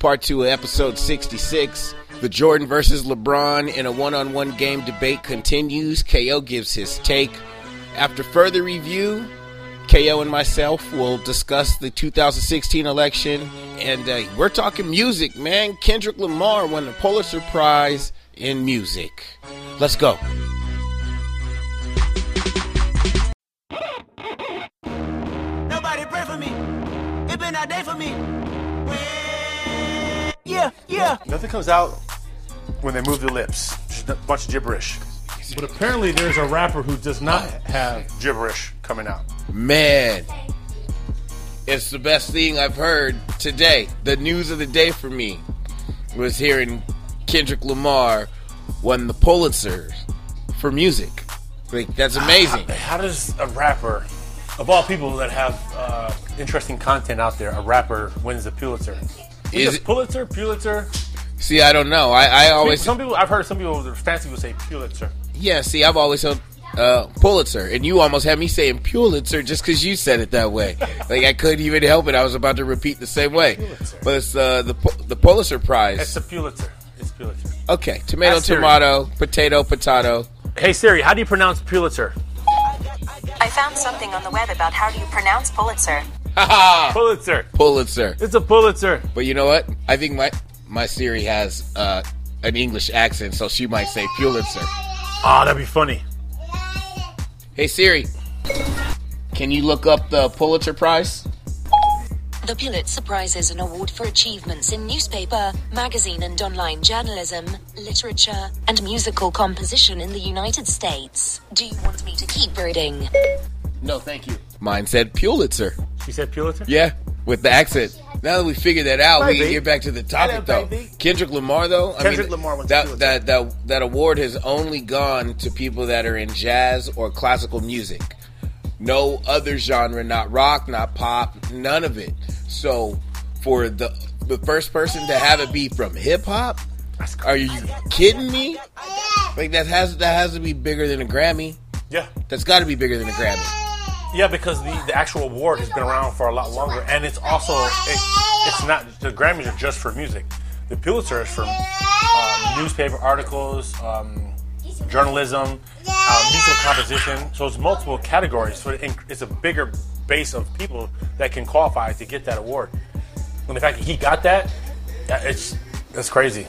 part two of episode 66. The Jordan versus LeBron in a one on one game debate continues. KO gives his take. After further review, KO and myself will discuss the 2016 election. And uh, we're talking music, man. Kendrick Lamar won the Pulitzer Prize in music. Let's go. Yeah, yeah. Nothing comes out when they move their lips. Just a bunch of gibberish. But apparently, there's a rapper who does not have. Gibberish coming out. Man, it's the best thing I've heard today. The news of the day for me was hearing Kendrick Lamar won the Pulitzer for music. Like that's amazing. How does a rapper, of all people that have uh, interesting content out there, a rapper wins the Pulitzer? Is Is it- Pulitzer? Pulitzer? See, I don't know. I, I always some people I've heard some people fancy people say Pulitzer. yeah. See, I've always heard uh, Pulitzer, and you almost had me saying Pulitzer just because you said it that way. like I couldn't even help it. I was about to repeat the same way. Pulitzer. But it's uh, the the Pulitzer Prize. It's a Pulitzer. It's Pulitzer. okay, tomato, Ask Siri. tomato, potato, potato. Hey Siri, how do you pronounce Pulitzer? I found something on the web about how do you pronounce Pulitzer. Haha, Pulitzer. Pulitzer. It's a Pulitzer. But you know what? I think my my Siri has uh, an English accent, so she might say Pulitzer. Oh, that'd be funny. Hey Siri, can you look up the Pulitzer Prize? The Pulitzer Prize is an award for achievements in newspaper, magazine, and online journalism, literature, and musical composition in the United States. Do you want me to keep reading? No, thank you. Mine said Pulitzer. She said Pulitzer. Yeah, with the accent. Now that we figured that out, we can get back to the topic Hello, though. baby. Kendrick Lamar though, I Kendrick mean, Lamar went to that, Pulitzer. that that that award has only gone to people that are in jazz or classical music. No other genre, not rock, not pop, none of it. So for the the first person to have it be from hip hop, are you kidding me? Like that has that has to be bigger than a Grammy. Yeah. That's got to be bigger than a Grammy. Yeah, because the, the actual award has been around for a lot longer, and it's also it, it's not the Grammys are just for music. The Pulitzer is for um, newspaper articles, um, journalism, uh, musical composition. So it's multiple categories. So it's a bigger base of people that can qualify to get that award. And the fact that he got that, it's that's crazy.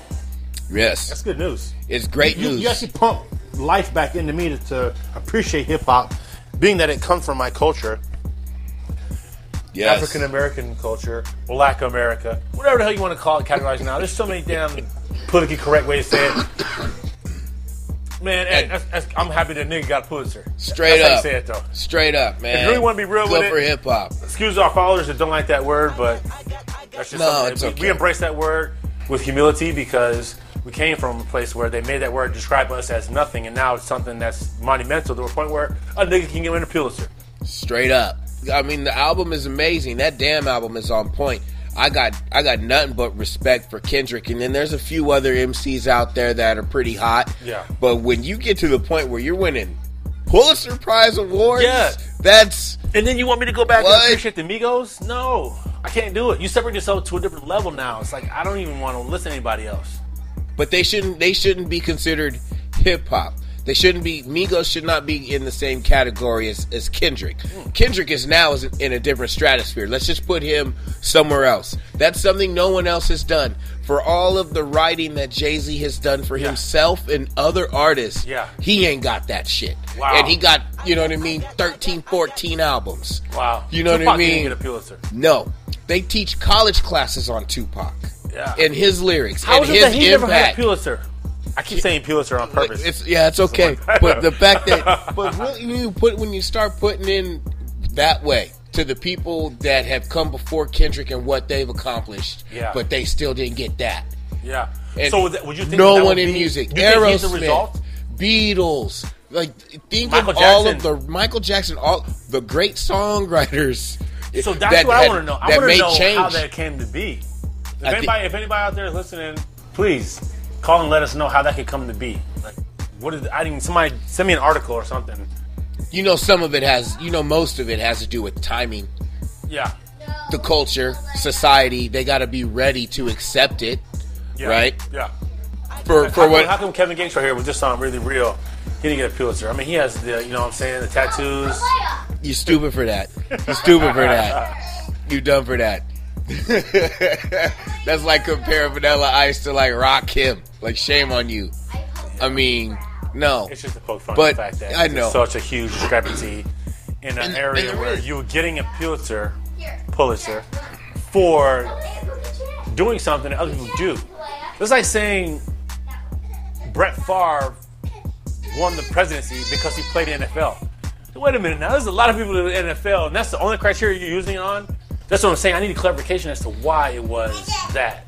Yes, That's good news. it's great You, news. you actually pump life back into me to, to appreciate hip hop, being that it comes from my culture, yes. African American culture, Black America, whatever the hell you want to call it, categorize now. There's so many damn politically correct ways to say it. Man, Hey. that's, that's, I'm happy that nigga got a Pulitzer. Straight that's up. Say it though. Straight up, man. If you really wanna be real Good with for it- hip hop. Excuse our followers that don't like that word, but that's just No, something. we, okay. we embrace that word with humility because we came from a place where they made that word describe us as nothing, and now it's something that's monumental to a point where a nigga can get in a Pulitzer. Straight up. I mean, the album is amazing. That damn album is on point. I got I got nothing but respect for Kendrick, and then there's a few other MCs out there that are pretty hot. Yeah. But when you get to the point where you're winning Pulitzer Prize awards, Yeah. that's And then you want me to go back What? and appreciate the Migos? No, I can't do it. You separate yourself to a different level now. It's like I don't even want to listen to anybody else. But they shouldn't they shouldn't be considered hip hop. They shouldn't be Migos should not be in the same category as, as Kendrick. Hmm. Kendrick is now is in a different stratosphere. Let's just put him somewhere else. That's something no one else has done. For all of the writing that Jay Z has done for himself and other artists, Yeah. he ain't got that shit. Wow. And he got, you know what I mean, 13, 14 albums. Wow, You know what I mean? Didn't get a Pulitzer. No. They teach college classes on Tupac. Yeah. And his lyrics. How and is his that he never impact. Pulitzer? I keep saying Pulitzer on purpose. It's yeah, it's okay. But the fact that but really when you put when you start putting in that way to the people that have come before Kendrick and what they've accomplished, Yeah. but they still didn't get that. yeah. And so would, you think no that one would in be- music, You think he's Aerosmith, result? Beatles, like think Michael of all of the Michael Jackson, all the great songwriters. So that's that what I want to know. I want to know how that came to be. If I anybody, if anybody out there is listening, please call and let us know how that could come to be. Like, what is? I didn't. Somebody send me an article or something. You know, some of it has. You know, most of it has to do with timing. Yeah. the culture, society, they got to be ready to accept it, Yeah. right? Yeah. For How for come, what how come Kevin Gates right here was just song really real? He didn't get a Pulitzer. I mean, he has the, you know what I'm saying, the tattoos. you stupid for that. You stupid for that. You dumb for that. That's like comparing Vanilla Ice to like Rakim. Like shame on you. I mean, no. It's just a poke fun But the fact that I know. there's such a huge discrepancy in an And- area and where is. you were getting a Pulitzer, Pulitzer, for doing something that other people do. It's like saying Brett Favre won the presidency because he played in the NFL. Wait a minute now, there's a lot of people in the NFL, and that's the only criteria you're using on. That's what I'm saying. I need a clarification as to why it was that.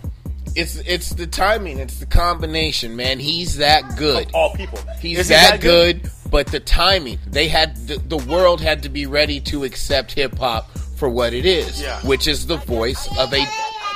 It's it's the timing. It's the combination, man. He's that good. All people. He's Is he that, good, but the timing. They had the, the world had to be ready to accept hip hop for what it is, Yeah. which is the voice of a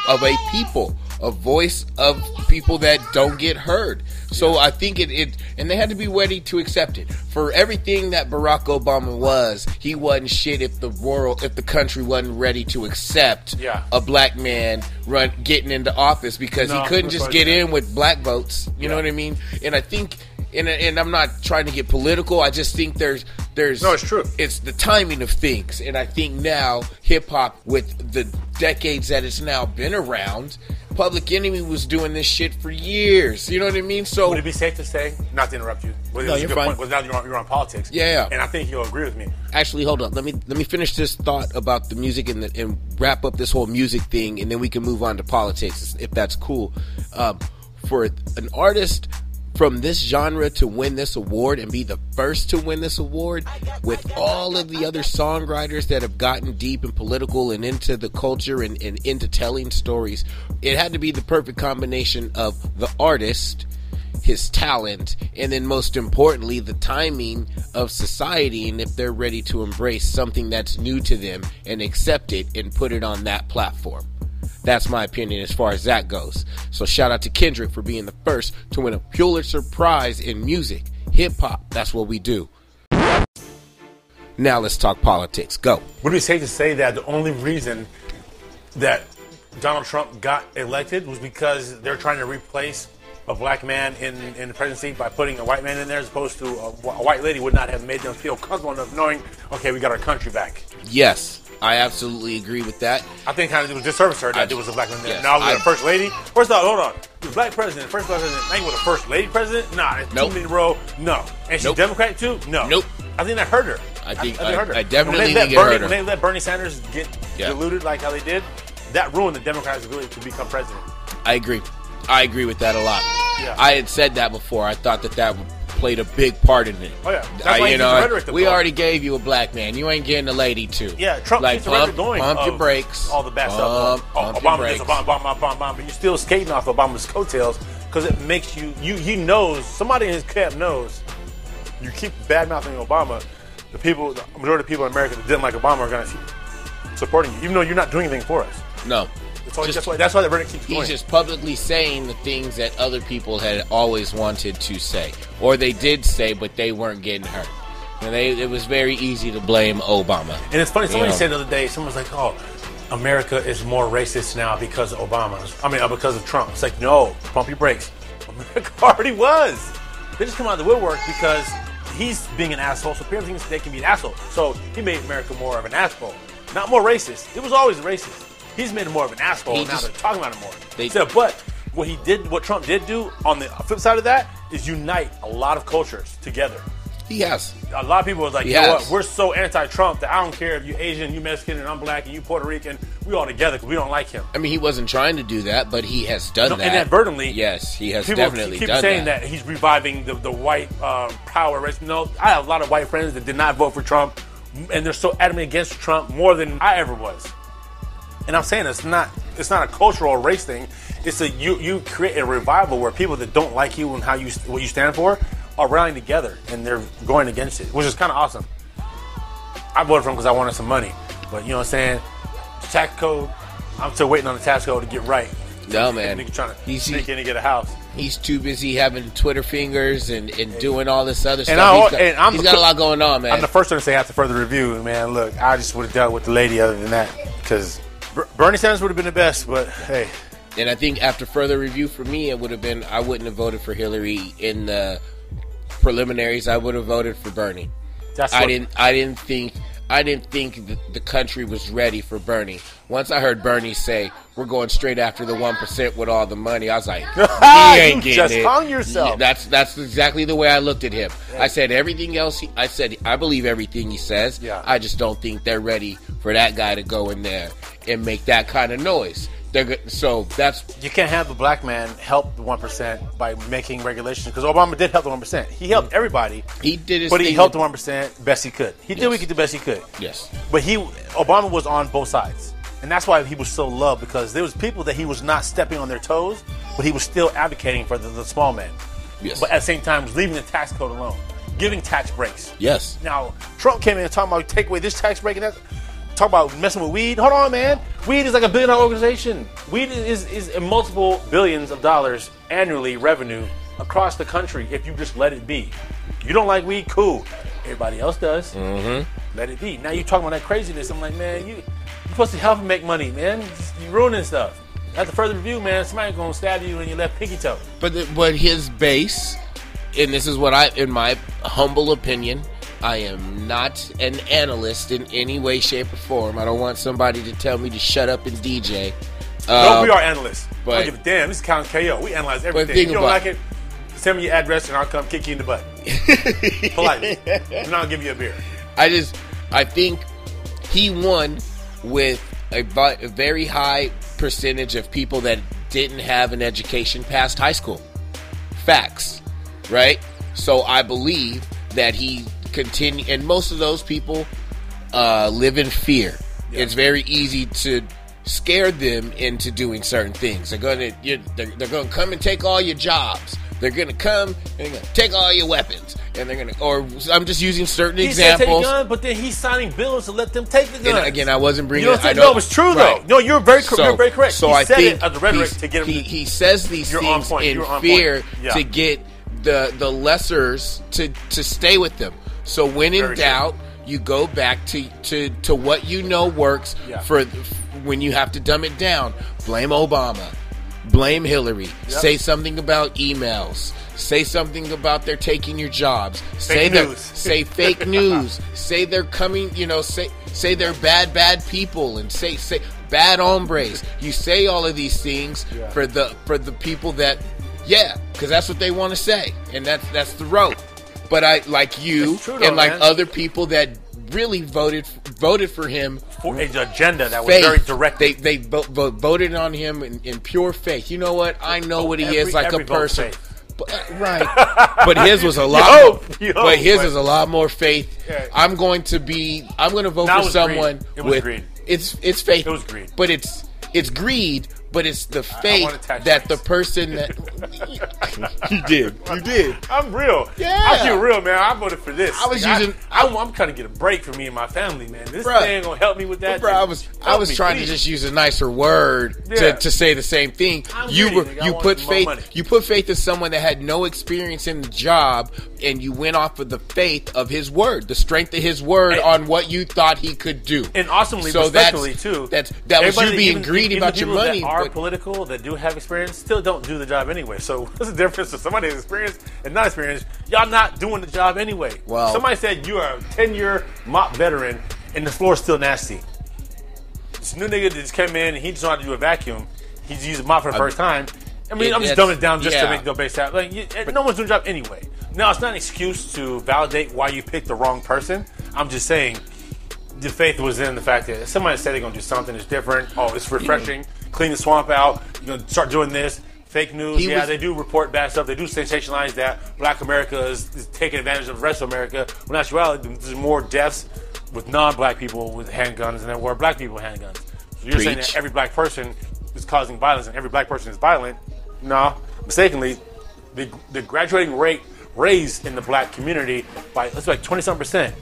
of a people, a voice of people that don't get heard. So I think it, it and they had to be ready to accept it. For everything that Barack Obama was, he wasn't shit if the world if the country wasn't ready to accept Yeah. a black man run getting into office because No, he couldn't just get in with black votes. You know what I mean? And I think, and, and I'm not trying to get political. I just think there's there's No, it's true. It's the timing of things, and I think now hip hop with the decades that it's now been around. Public Enemy was doing this shit for years. You know what I mean? So Would it be safe to say, not to interrupt you, but it No, was you're good fine. point, was now you're on, you're on politics. Yeah, yeah. And I think you'll agree with me. actually hold on let me let me finish this thought about the music and, the, and wrap up this whole music thing and then we can move on to politics if that's cool um, for an artist from this genre to win this award and be the first to win this award with all of the other songwriters that have gotten deep and political and into the culture and, and into telling stories it had to be the perfect combination of the artist his talent, and then most importantly, the timing of society, and if they're ready to embrace something that's new to them and accept it and put it on that platform. That's my opinion as far as that goes. So shout out to Kendrick for being the first to win a Pulitzer Prize in music, hip hop. That's what we do. Now let's talk politics. Go. Would it be safe to say that the only reason that Donald Trump got elected was because they're trying to replace a black man in, in the presidency by putting a white man in there as opposed to a, a white lady would not have made them feel comfortable enough knowing, okay, we got our country back. Yes, I absolutely agree with that. I think kind of it was disservice to her that I- there was a black man there. yes, now we got I- a first lady. First off, hold on. The black president, first black president, ain't with a first lady president? Nah, it's Nope. two in a row. No. And she's Nope. Democrat too? No. Nope. I think that hurt her. I think- it I- hurt her. I definitely when they let think it Bernie, hurt her. When they let Bernie Sanders get Yeah. diluted like how they did, that ruined the Democrats' ability to become president. I agree. I agree with that a lot. Yeah. I had said that before. I thought that that played a big part in it. Oh, yeah. That's I- why you know, we already gave you a black man. You ain't getting a lady too. Yeah, Trump like pump, going. pump your brakes. All the bad stuff. Oh, Pump, Obama this, brakes. Obama, Obama, Obama, Obama. But you're still skating off Obama's coattails because it makes you, you, he knows, somebody in his camp knows, you keep bad mouthing Obama, the people, the majority of people in America that didn't like Obama are going to keep supporting you, even though you're not doing anything for us. No. That's why, Just- that's why, that's why the verdict keeps He's going. just publicly saying the things that other people had always wanted to say, or they did say, but they weren't getting hurt. And they, it was very easy to blame Obama. And it's funny. Somebody Yeah. said the other day, someone was like, "Oh, America is more racist now because of Obama. I mean, uh, because of Trump." It's like, no, pump your brakes. America already was. They just come out of the woodwork because he's being an asshole. So people think they can be an asshole. So he made America more of an asshole, not more racist. It was always racist. He's made it more of an asshole. He now just- they're talking about him more. They- so, but what he did, what Trump did do on the flip side of that, is unite a lot of cultures together He has. a lot of people was like, you know Yes. what, we're so anti-Trump that I don't care if you're Asian, you Mexican, and I'm black, and you Puerto Rican. We all together because we don't like him. I mean, he wasn't trying to do that, but he has done No, that. inadvertently, Yes, he has People definitely keep done saying that. that. he's reviving the, the white um, power race. No, I have a lot of white friends that did not vote for Trump, and they're so adamant against Trump more than I ever was. And I'm saying it's not it's not a cultural race thing. It's a you you create a revival where people that don't like you and how you what you stand for are rallying together and they're going against it, which is kind of awesome. I voted for him because I wanted some money, but you know what I'm saying. Tax code. I'm still waiting on the tax code to get right. No, man. Nigga trying to He's- sneak in and get a house. He's too busy having Twitter fingers and, and doing all this other stuff. I- he's got, and I'm he's the got a lot going on, man. I'm the first one to say after further review, man. Look, I just would have dealt with the lady other than that because Bernie Sanders would have been the best, but hey, And I think after further review for me, it would have been I wouldn't have voted for Hillary in the preliminaries. I would have voted for Bernie. That's I didn't. I didn't think. I didn't think the, country was ready for Bernie. Once I heard Bernie say, "We're going straight after the one percent with all the money," I was like, "He ain't You getting just it." hung yourself. That's that's exactly the way I looked at him. I said everything else. He, I said I believe everything he says. Yeah. I just don't think they're ready for that guy to go in there and make that kind of noise. They're so that's you can't have a black man help the one percent by making regulations because Obama did help the one percent. He helped mm. everybody, he did his. but he helped the one percent best he could. He did what he could do best he could. Yes. But he Obama was on both sides. And that's why he was so loved because there was people that he was not stepping on their toes, but he was still advocating for the, the small man. Yes. But at the same time was leaving the tax code alone, giving tax breaks. Yes. Now Trump came in and talking about take away this tax break and that talk about messing with weed. Hold on, man. Weed is like a billion dollar organization. Weed is is multiple billions of dollars annually revenue across the country if you just let it be. You don't like weed, cool. Everybody else does. Mm-hmm. Let it be. Now you're talking about that craziness. I'm like, man, you you supposed to help him make money, man. You ruining stuff. After further review, man, somebody gonna stab you in your left pinky toe. But the, but his base, and this is what I, in my humble opinion, I am not an analyst in any way, shape, or form. I don't want somebody to tell me to shut up and DJ. No, Um, we are analysts. but- I don't give a damn. This is Count KO. We analyze everything. If you don't like it, send me your address and I'll come kick you in the butt. Politely. and I'll give you a beer. I just I think he won with a, a very high percentage of people that didn't have an education past high school. Facts, right? So I believe that he continue, and most of those people uh, live in fear. It's very easy to scare them into doing certain things. They're gonna you're, they're, they're gonna come and take all your jobs. They're gonna come and gonna take all your weapons, and they're gonna. Or I'm just using certain He examples. gun, but then he's signing bills to let them take the gun. Again, I wasn't bringing. You know what I know? No, it's true though. No, you're very, cor- you're very correct. So he I said think it as a rhetoric to get him. he, he says these things in fear. Yeah. to get the the lessers to to stay with them. So when in Very true. doubt, you go back to to to what you know works Yeah. for when you have to dumb it down. Blame Obama. Blame Hillary. Say something about emails. Say something about they're taking your jobs. say they're news. say fake news. Say they're coming. You know. Say say they're bad bad people and say say bad hombres. You say all of these things for the for the people that yeah, because that's what they want to say, and that's that's the road. But I like you though, and like man. other people that really voted voted for him for an agenda that was faith. very direct. They they vo- vo- voted on him in, in pure faith. You know what? I know what he Every- is like a person. But, uh, right, but his was a lot. more, but his is a lot more faith. Yeah. I'm going to be. I'm going to vote That for someone greed. It was with. greed. It's it's faith. It was greed. But it's it's greed. But it's the wanna faith touch that the person that you did. You did. I'm real. Yeah. I feel real, man. I voted for this. I was Like, using- I, I, am trying to get a break for me and my family, man. This Bruh. thing ain't gonna help me with that. Bro, I was I was me, trying please. to just use a nicer word Yeah. to, to say the same thing. I'm you were you put faith money. you put faith in someone that had no experience in the job, and you went off of the faith of his word, the strength of his word And- on what you thought he could do. and awesomely, So respectfully that's, too. That's that was you being even- greedy even about the your people money. Are but- political that do have experience still don't do the job anyway. So what's the difference if somebody has experience and not experienced? Y'all not doing the job anyway. Well- somebody said you are a ten year mop veteran and the floor's still nasty. This new nigga that just came in and he just wanted to do a vacuum. He's using mop for the first time. I mean, It- I'm just dumbing it down just yeah. to make the base happen. Like, you, no one's doing the job anyway. Now, it's not an excuse to validate why you picked the wrong person. I'm just saying the faith was in the fact that somebody said they're gonna do something that's different. Oh, it's refreshing. Clean the swamp out. You're gonna start doing this. Fake news. He yeah, was- they do report bad stuff. They do sensationalize that Black America is, is taking advantage of the rest of America. When actuality, there's more deaths with non-black people with handguns than there were black people with handguns. So you're saying that every black person is causing violence and every black person is violent? No, mistakenly, the the graduating rate raised in the black community by let's say like twenty some percent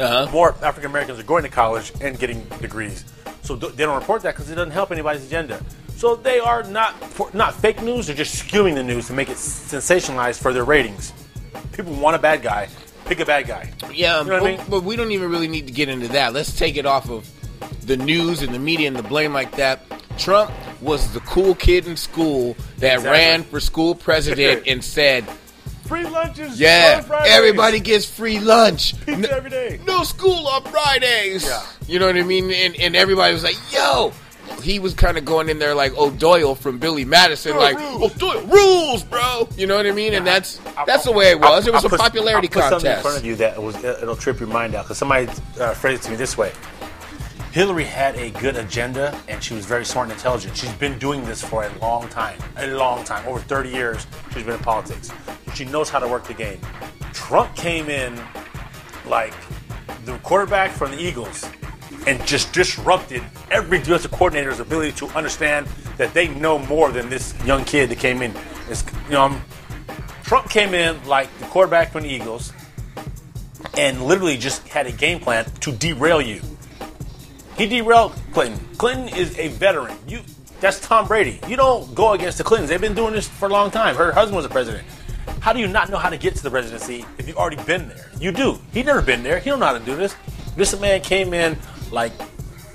uh-huh. more African Americans are going to college and getting degrees. So th- they don't report that because it doesn't help anybody's agenda. So they are not for, not fake news; they're just skewing the news to make it sensationalized for their ratings. People want a bad guy, pick a bad guy. Yeah, You know what I but, mean? but we don't even really need to get into that. Let's take it off of the news and the media and the blame like that. Trump was the cool kid in school that Exactly. ran for school president and said, Free lunches. "Yeah, on Fridays. everybody gets free lunch, Pizza N- every day." no school on Fridays." Yeah. You know what I mean? And, and everybody was like, "Yo." He was kind of going in there like O'Doyle from Billy Madison, like rules. O'Doyle rules, bro. You know what I mean? And that's I'll- that's the way it was. It was I'll a put- popularity I'll put something in front of you that was it'll trip your mind out because somebody uh, phrased it to me this way. Hillary had a good agenda and she was very smart and intelligent. She's been doing this for a long time, a long time, over 30 years. She's been in politics. She knows how to work the game. Trump came in like the quarterback from the Eagles and just disrupted every defensive coordinator's ability to understand that they know more than this young kid that came in. It's, you know, um, Trump came in like the quarterback from the Eagles and literally just had a game plan to derail you. He derailed Clinton. Clinton is a veteran. You that's Tom Brady. You don't go against the Clintons. They've been doing this for a long time. Her husband was a president. How do you not know how to get to the residency if you've already been there? You do. He'd never been there. He don't know how to do this. This man came in like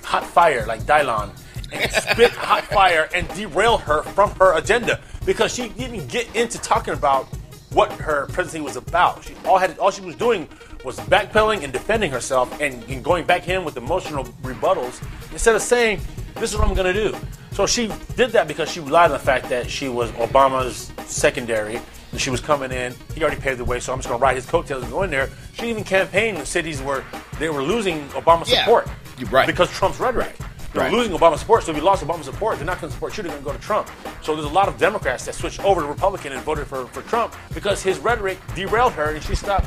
hot fire, like Dylon, and spit hot fire and derailed her from her agenda because she didn't get into talking about what her presidency was about. She all had all she was doing was backpedaling and defending herself and, and going back in with emotional rebuttals instead of saying, "This is what I'm going to do." So she did that because she relied on the fact that she was Obama's secondary. She was coming in. He already paved the way, so I'm just going to ride his coattails and go in there. She even campaigned in cities where they were losing Obama Yeah, support. you're right. Because Trump's rhetoric. They're Right. losing Obama support, so if you lost Obama support, they're not going to support you, they're going to go to Trump. So there's a lot of Democrats that switched over to Republican and voted for, for Trump because his rhetoric derailed her and she stopped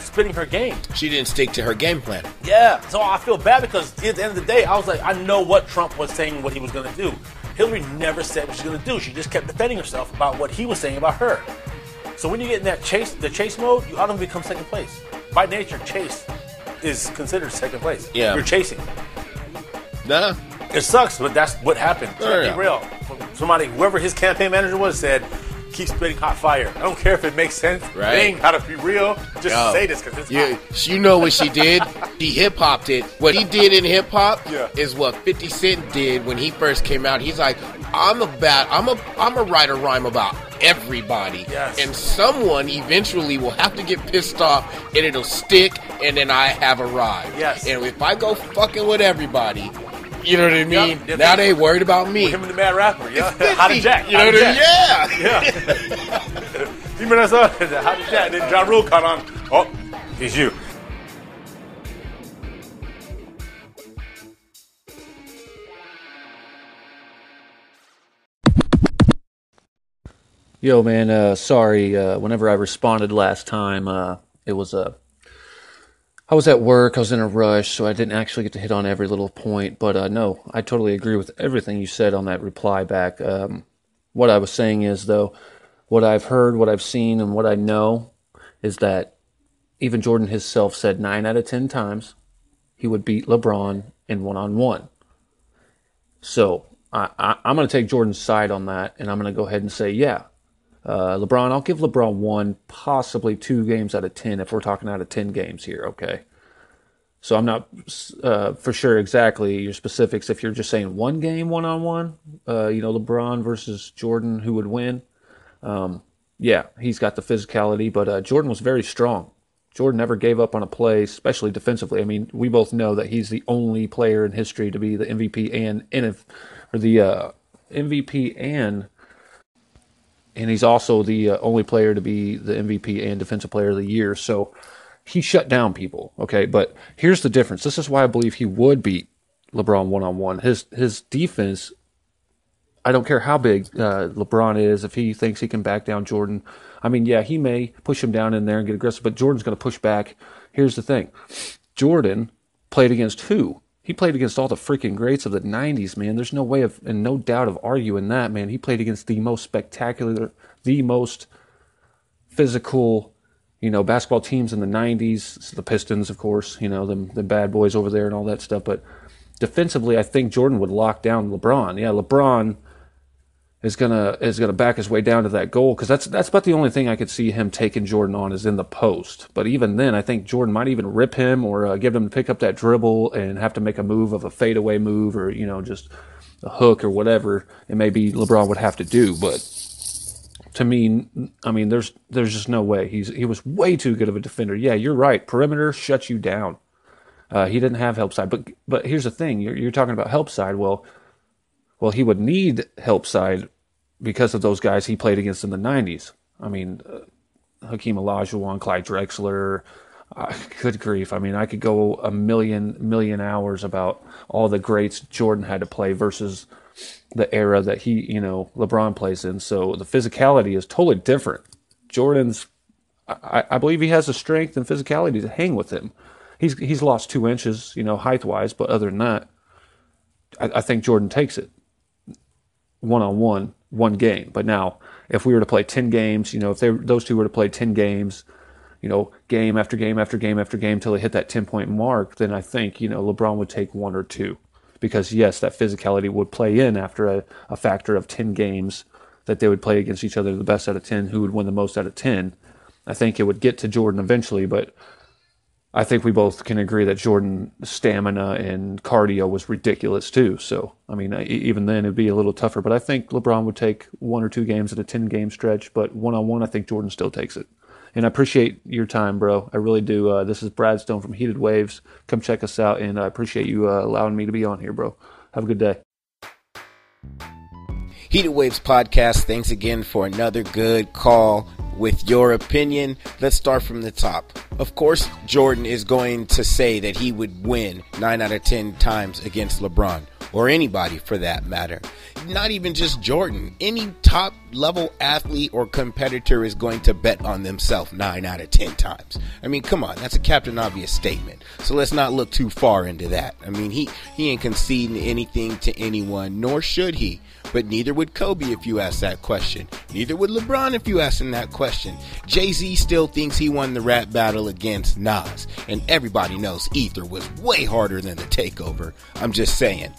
spitting her game. She didn't stick to her game plan. Yeah. So I feel bad because at the end of the day, I was like, I know what Trump was saying, what he was going to do. Hillary never said what she was going to do. She just kept defending herself about what he was saying about her. So when you get in that chase, the chase mode, you automatically become second place. By nature, chase is considered second place. Yeah. You're chasing. Nah. It sucks, but that's what happened. Yeah. Derail. Somebody, whoever his campaign manager was, said, "Keep spitting hot fire." I don't care if it makes sense. Right. They ain't gotta be real. Just Yo, say this because it's You, hot. you know what she did? He hip hopped it. What he did in hip hop Yeah. is what 50 Cent did when he first came out. He's like, I'm a bad, I'm a, I'm a writer rhyme about everybody, Yes. and someone eventually will have to get pissed off, and it'll stick, and then I have arrived. Yes. And if I go fucking with everybody, you know what I mean? Yep. Now they worried about me. Him and the Mad Rapper. Yeah. 50, Hot and Jack. You know what I mean? Yeah. Yeah. you remember that song? Hot and Jack. Then Ja Rule caught on. Oh, it's you. Yo, man, uh, sorry. Uh, whenever I responded last time, uh, it was Uh, I was at work. I was in a rush, so I didn't actually get to hit on every little point. But uh, no, I totally agree with everything you said on that reply back. Um, what I was saying is, though, what I've heard, what I've seen, and what I know is that even Jordan himself said nine out of ten times he would beat LeBron in one on one. So I, I, I'm going to take Jordan's side on that, and I'm going to go ahead and say, yeah, uh, LeBron, I'll give LeBron one, possibly two games out of 10 if we're talking out of 10 games here, okay? So I'm not uh, for sure exactly your specifics. If you're just saying one game, one on one, you know, LeBron versus Jordan, who would win? Um, yeah, he's got the physicality, but uh, Jordan was very strong. Jordan never gave up on a play, especially defensively. I mean, we both know that he's the only player in history to be the MVP and, and or the uh, MVP and and he's also the uh, only player to be the MVP and Defensive Player of the Year. So he shut down people. Okay, but here's the difference. This is why I believe he would beat LeBron one on one. His his defense. I don't care how big uh, LeBron is. If he thinks he can back down Jordan, I mean, yeah, he may push him down in there and get aggressive, but Jordan's going to push back. Here's the thing: Jordan played against who? He played against all the freaking greats of the 90s, man. There's no way of, and no doubt of arguing that, man. He played against the most spectacular, the most physical, you know, basketball teams in the 90s. The Pistons, of course, you know, the, the bad boys over there and all that stuff. But defensively, I think Jordan would lock down LeBron. Yeah, LeBron is gonna is gonna back his way down to that goal because that's that's about the only thing I could see him taking Jordan on is in the post. But even then, I think Jordan might even rip him or uh, give him to pick up that dribble and have to make a move of a fadeaway move or you know just a hook or whatever it may be LeBron would have to do. But to me, I mean, there's there's just no way he's he was way too good of a defender. Yeah, you're right. Perimeter shuts you down. Uh, he didn't have help side, but but here's the thing: you're, you're talking about help side. Well, well, he would need help side because of those guys he played against in the 90s. I mean, uh, Hakeem Olajuwon, Clyde Drexler. Uh, good grief. I mean, I could go a million, million hours about all the greats Jordan had to play versus the era that he, you know, LeBron plays in. So the physicality is totally different. Jordan's, I, I believe he has the strength and physicality to hang with him. He's, he's lost two inches, you know, height wise, but other than that, I, I think Jordan takes it one on one, one game. But now, if we were to play 10 games, you know, if they, those two were to play 10 games, you know, game after game after game after game until they hit that 10 point mark, then I think, you know, LeBron would take one or two. Because, yes, that physicality would play in after a, a factor of 10 games that they would play against each other, the best out of 10, who would win the most out of 10. I think it would get to Jordan eventually, but I think we both can agree that Jordan stamina and cardio was ridiculous too. So, I mean, even then it'd be a little tougher, but I think LeBron would take one or two games at a 10 game stretch, but one on one, I think Jordan still takes it. And I appreciate your time, bro. I really do. Uh, this is Brad Stone from Heated Waves. Come check us out, and I appreciate you uh, allowing me to be on here, bro. Have a good day. Heated Waves Podcast, thanks again for another good call with your opinion. Let's start from the top. Of course, Jordan is going to say that he would win 9 out of 10 times against LeBron, or anybody for that matter. Not even just Jordan. Any top level athlete or competitor is going to bet on themselves 9 out of 10 times. I mean, come on, that's a Captain Obvious statement. So let's not look too far into that. I mean, he, he ain't conceding anything to anyone, nor should he. But neither would Kobe if you ask that question. Neither would LeBron if you ask him that question. Jay Z still thinks he won the rap battle against Nas. And everybody knows Ether was way harder than the takeover. I'm just saying.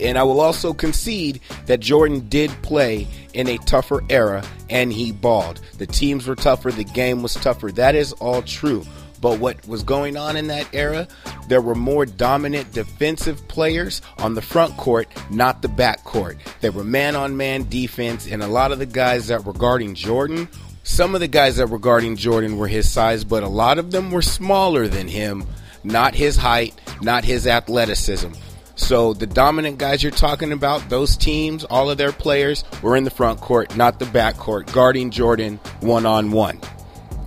And I will also concede that Jordan did play in a tougher era and he balled. The teams were tougher, the game was tougher. That is all true. But what was going on in that era, there were more dominant defensive players on the front court, not the back court. There were man on man defense, and a lot of the guys that were guarding Jordan, some of the guys that were guarding Jordan were his size, but a lot of them were smaller than him, not his height, not his athleticism. So the dominant guys you're talking about, those teams, all of their players were in the front court, not the back court, guarding Jordan one on one.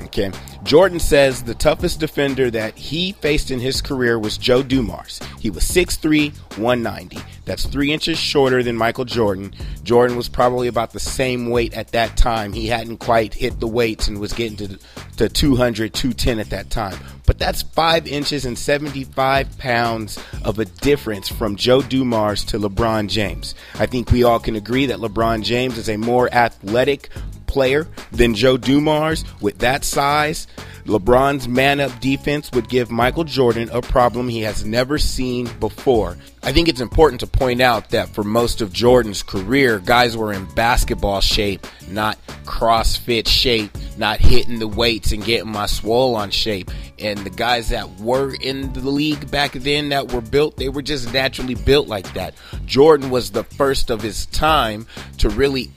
Okay. Jordan says the toughest defender that he faced in his career was Joe Dumars. He was 6'3, 190. That's three inches shorter than Michael Jordan. Jordan was probably about the same weight at that time. He hadn't quite hit the weights and was getting to, to 200, 210 at that time. But that's five inches and 75 pounds of a difference from Joe Dumars to LeBron James. I think we all can agree that LeBron James is a more athletic, player than Joe Dumars with that size, LeBron's man up defense would give Michael Jordan a problem he has never seen before. I think it's important to point out that for most of Jordan's career, guys were in basketball shape, not CrossFit shape, not hitting the weights and getting my swole on shape. And the guys that were in the league back then that were built, they were just naturally built like that. Jordan was the first of his time to really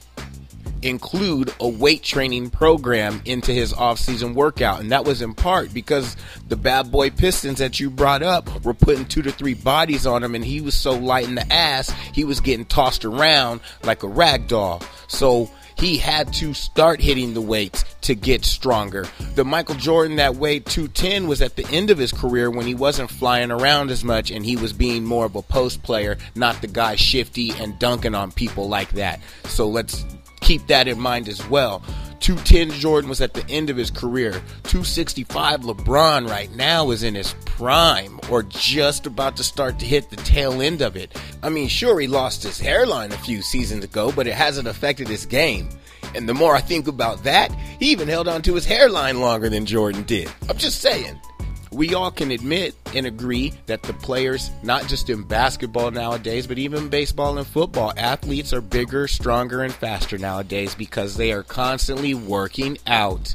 include a weight training program into his off-season workout and that was in part because the bad boy pistons that you brought up were putting two to three bodies on him and he was so light in the ass he was getting tossed around like a rag doll so he had to start hitting the weights to get stronger. The Michael Jordan that weighed 210 was at the end of his career when he wasn't flying around as much and he was being more of a post player, not the guy shifty and dunking on people like that. So let's keep that in mind as well. 210 Jordan was at the end of his career. 265 LeBron right now is in his prime or just about to start to hit the tail end of it. I mean, sure, he lost his hairline a few seasons ago, but it hasn't affected his game. And the more I think about that, he even held on to his hairline longer than Jordan did. I'm just saying. We all can admit and agree that the players, not just in basketball nowadays, but even baseball and football, athletes are bigger, stronger, and faster nowadays because they are constantly working out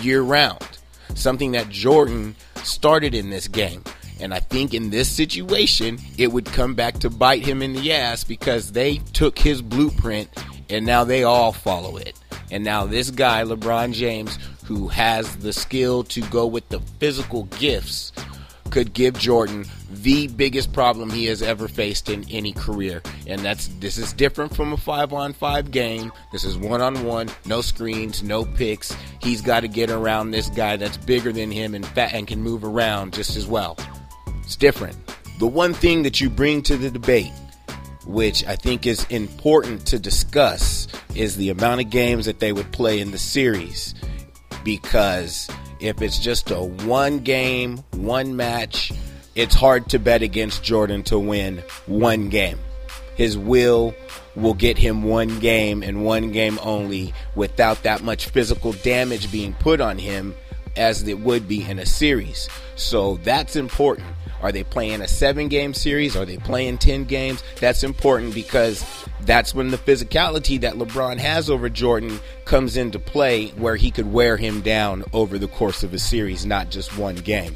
year round. Something that Jordan started in this game. And I think in this situation, it would come back to bite him in the ass because they took his blueprint and now they all follow it. And now this guy, LeBron James, who has the skill to go with the physical gifts, could give Jordan the biggest problem he has ever faced in any career. And that's this is different from a 5 on 5 game. This is one on one, no screens, no picks. He's got to get around this guy that's bigger than him and fat and can move around just as well. It's different. The one thing that you bring to the debate which I think is important to discuss, is the amount of games that they would play in the series. Because if it's just a one game, one match, it's hard to bet against Jordan to win one game. His will will get him one game and one game only without that much physical damage being put on him as it would be in a series. So that's important. Are they playing a seven game series? Are they playing 10 games? That's important because that's when the physicality that LeBron has over Jordan comes into play where he could wear him down over the course of a series, not just one game.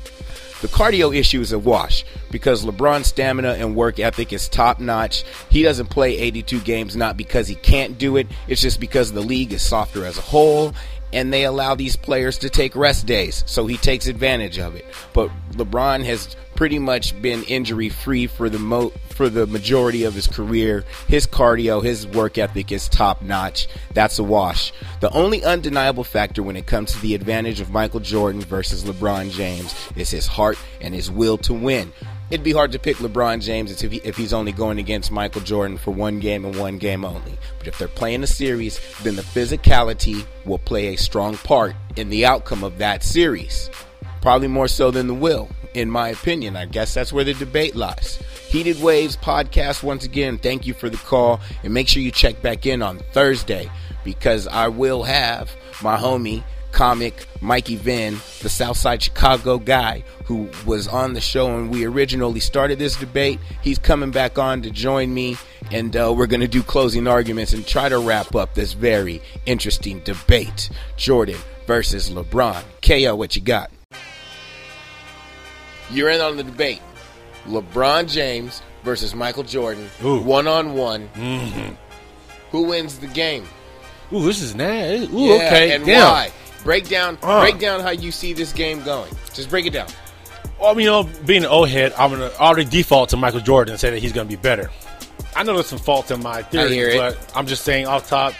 The cardio issue is a wash because LeBron's stamina and work ethic is top notch. He doesn't play 82 games not because he can't do it, it's just because the league is softer as a whole and they allow these players to take rest days, so he takes advantage of it. But LeBron has pretty much been injury free for the mo- for the majority of his career. His cardio, his work ethic is top notch. That's a wash. The only undeniable factor when it comes to the advantage of Michael Jordan versus LeBron James is his heart and his will to win. It'd be hard to pick LeBron James if, he, if he's only going against Michael Jordan for one game and one game only. But if they're playing a series, then the physicality will play a strong part in the outcome of that series. Probably more so than the will, in my opinion. I guess that's where the debate lies. Heated Waves podcast, once again, thank you for the call. And make sure you check back in on Thursday because I will have my homie, comic Mikey Venn, the Southside Chicago guy who was on the show when we originally started this debate. He's coming back on to join me, and uh, we're going to do closing arguments and try to wrap up this very interesting debate Jordan versus LeBron. KO, what you got? You're in on the debate. LeBron James versus Michael Jordan, one on one. Who wins the game? Ooh, this is nice. Ooh, Yeah, okay. and Damn. why? Break down. Uh. Break down how you see this game going. Just break it down. Well, you know, being an old head, I'm gonna already default to Michael Jordan and say that he's gonna be better. I know there's some fault in my theory, but I'm just saying off top,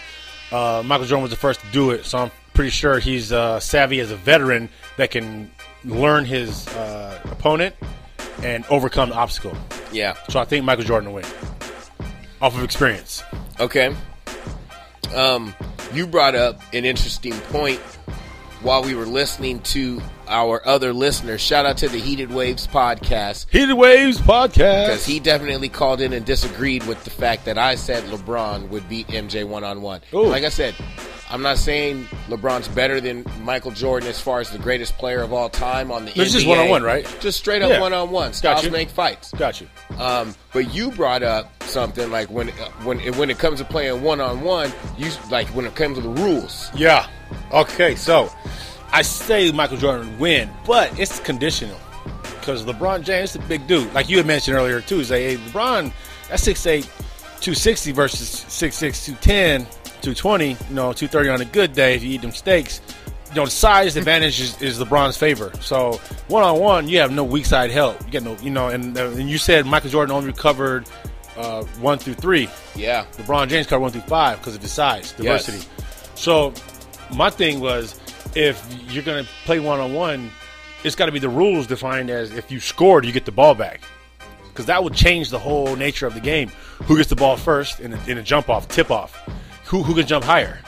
uh, Michael Jordan was the first to do it, so I'm pretty sure he's uh, savvy as a veteran that can learn his uh, opponent and overcome the obstacle. Yeah. So I think Michael Jordan will win off of experience. Okay. Um, you brought up an interesting point while we were listening to our other listeners. Shout out to the Heated Waves podcast Heated Waves podcast. because he definitely called in and disagreed with the fact that I said LeBron would beat MJ one on one. Like I said, I'm not saying LeBron's better than Michael Jordan as far as the greatest player of all time on the It's just NBA. one-on-one, right? Just straight up one on one. Styles you. make fights. Got you. Um, but you brought up something like when when when it comes to playing one on one, you like when it comes to the rules. Yeah. Okay, so I say Michael Jordan would win, but it's conditional because LeBron James is a big dude. Like you had mentioned earlier too, is hey, LeBron that's 6'8", 260 versus 6'6", 210, 220, you know, 230 on a good day if you eat them steaks. You know, the size advantage is, is LeBron's favor. So one on one, you have no weak side help. You get no, you know, and, uh, and you said Michael Jordan only recovered uh, one through three. Yeah, LeBron James covered one through five because of his size, diversity. Yes. So my thing was, if you're going to play one on one, it's got to be the rules defined as if you scored, you get the ball back, because that would change the whole nature of the game. Who gets the ball first in a, in a jump off, tip off? Who who can jump higher?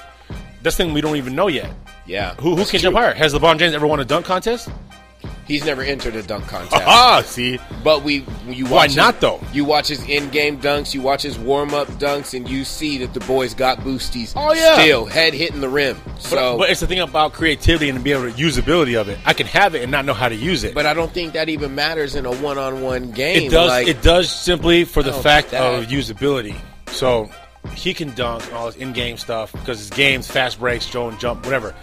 That's thing we don't even know yet. yeah. Who who can true. jump higher? Has LeBron James ever won a dunk contest? He's never entered a dunk contest. Ah, see, But we, you watch Why watch not, his- though? You watch his in-game dunks, you watch his warm-up dunks, and you see that the boys got boosties. Oh, yeah. still head hitting the rim. but, So, but it's the thing about creativity and being able to usability of it. I can have it and not know how to use it. but I don't think that even matters in a one-on-one game. it does. Like, it does simply for the fact of usability. So he can dunk and all this in-game stuff because his games, fast breaks, throw and jump, whatever.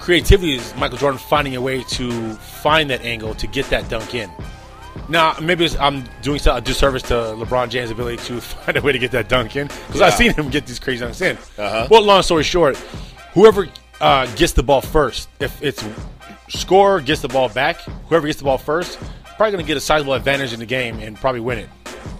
Creativity is Michael Jordan finding a way to find that angle to get that dunk in. Now, maybe it's, I'm doing a disservice to LeBron James' ability to find a way to get that dunk in because I've seen him get these crazy dunks in. Uh-huh. Well, long story short, whoever uh, gets the ball first, if it's scorer gets the ball back, whoever gets the ball first, probably going to get a sizable advantage in the game and probably win it.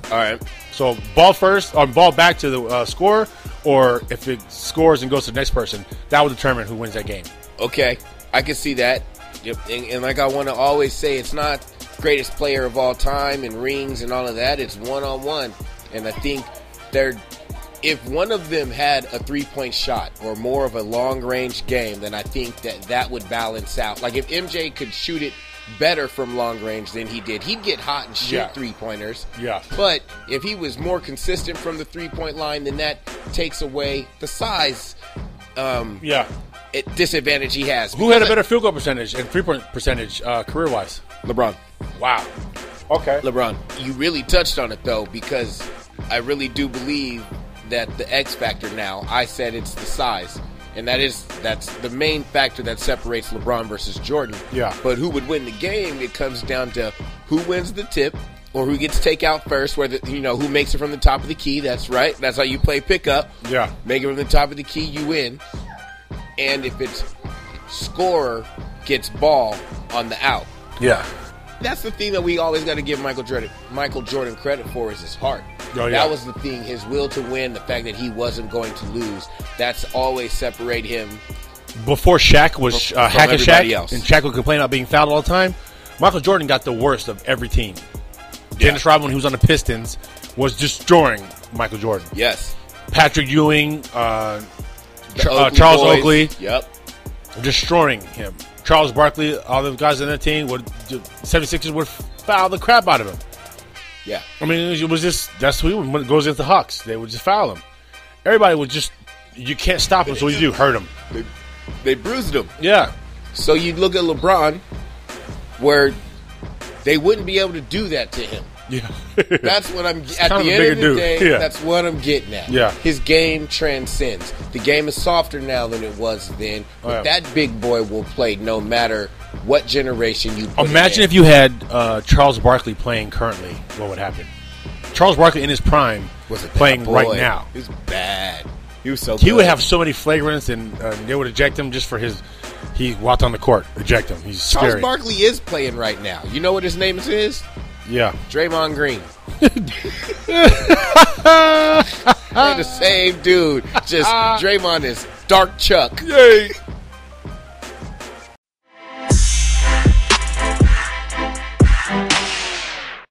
All right. So ball first, or ball back to the uh, scorer, or if it scores and goes to the next person, that will determine who wins that game. Okay, I can see that. Yep. And, and like I want to always say, it's not greatest player of all time and rings and all of that. It's one on one, and I think they're. If one of them had a three point shot or more of a long range game, then I think that that would balance out. Like if MJ could shoot it better from long range than he did, he'd get hot and shoot Yeah. three pointers. Yeah. But if he was more consistent from the three point line, then that takes away the size um, Yeah. it, disadvantage he has. Who had a better field goal percentage and three point percentage uh, career wise? LeBron. Wow. Okay. LeBron. You really touched on it though, because I really do believe that the X factor now. I said it's the size, and that is that's the main factor that separates LeBron versus Jordan. Yeah. But who would win the game? It comes down to who wins the tip. Or who gets takeout first? Whether you know who makes it from the top of the key. That's right. That's how you play pickup. Yeah. Make it from the top of the key, you win. And if it's scorer gets ball on the out, Yeah. That's the thing that we always got to give Michael Jordan Michael Jordan credit for is his heart. Oh, yeah. That was the thing, his will to win, the fact that he wasn't going to lose. That's always separate him. Before Shaq was uh, hack Shaq, else. and Shaq would complain about being fouled all the time. Michael Jordan got the worst of every team. Dennis Rodman, who was on the Pistons, was destroying Michael Jordan. Yes. Patrick Ewing, uh, uh, Charles boys. Oakley, Yep. destroying him. Charles Barkley, all the guys on that team would 76ers would foul the crap out of him. Yeah. I mean, it was, just that's who he would- when it goes into the Hawks. They would just foul him. Everybody would just you can't stop him, so you do hurt him. They, they bruised him. Yeah, So you look at LeBron, where they wouldn't be able to do that to him. Yeah. That's what I'm at kind of the end of the dude. day. Yeah. That's what I'm getting at. Yeah. his game transcends. The game is softer now than it was then. But Oh, that big boy will play no matter what generation you. Imagine if you had uh, Charles Barkley playing currently. What would happen? Charles Barkley in his prime was playing right now. He was bad. He was so. He good. would have so many flagrants, and uh, they would eject him just for his. He walked on the court, eject him. He's Charles scary. Barkley is playing right now. You know what his name is? Yeah, Draymond Green. They're the same dude. Just ah. Draymond is dark Chuck. Yay!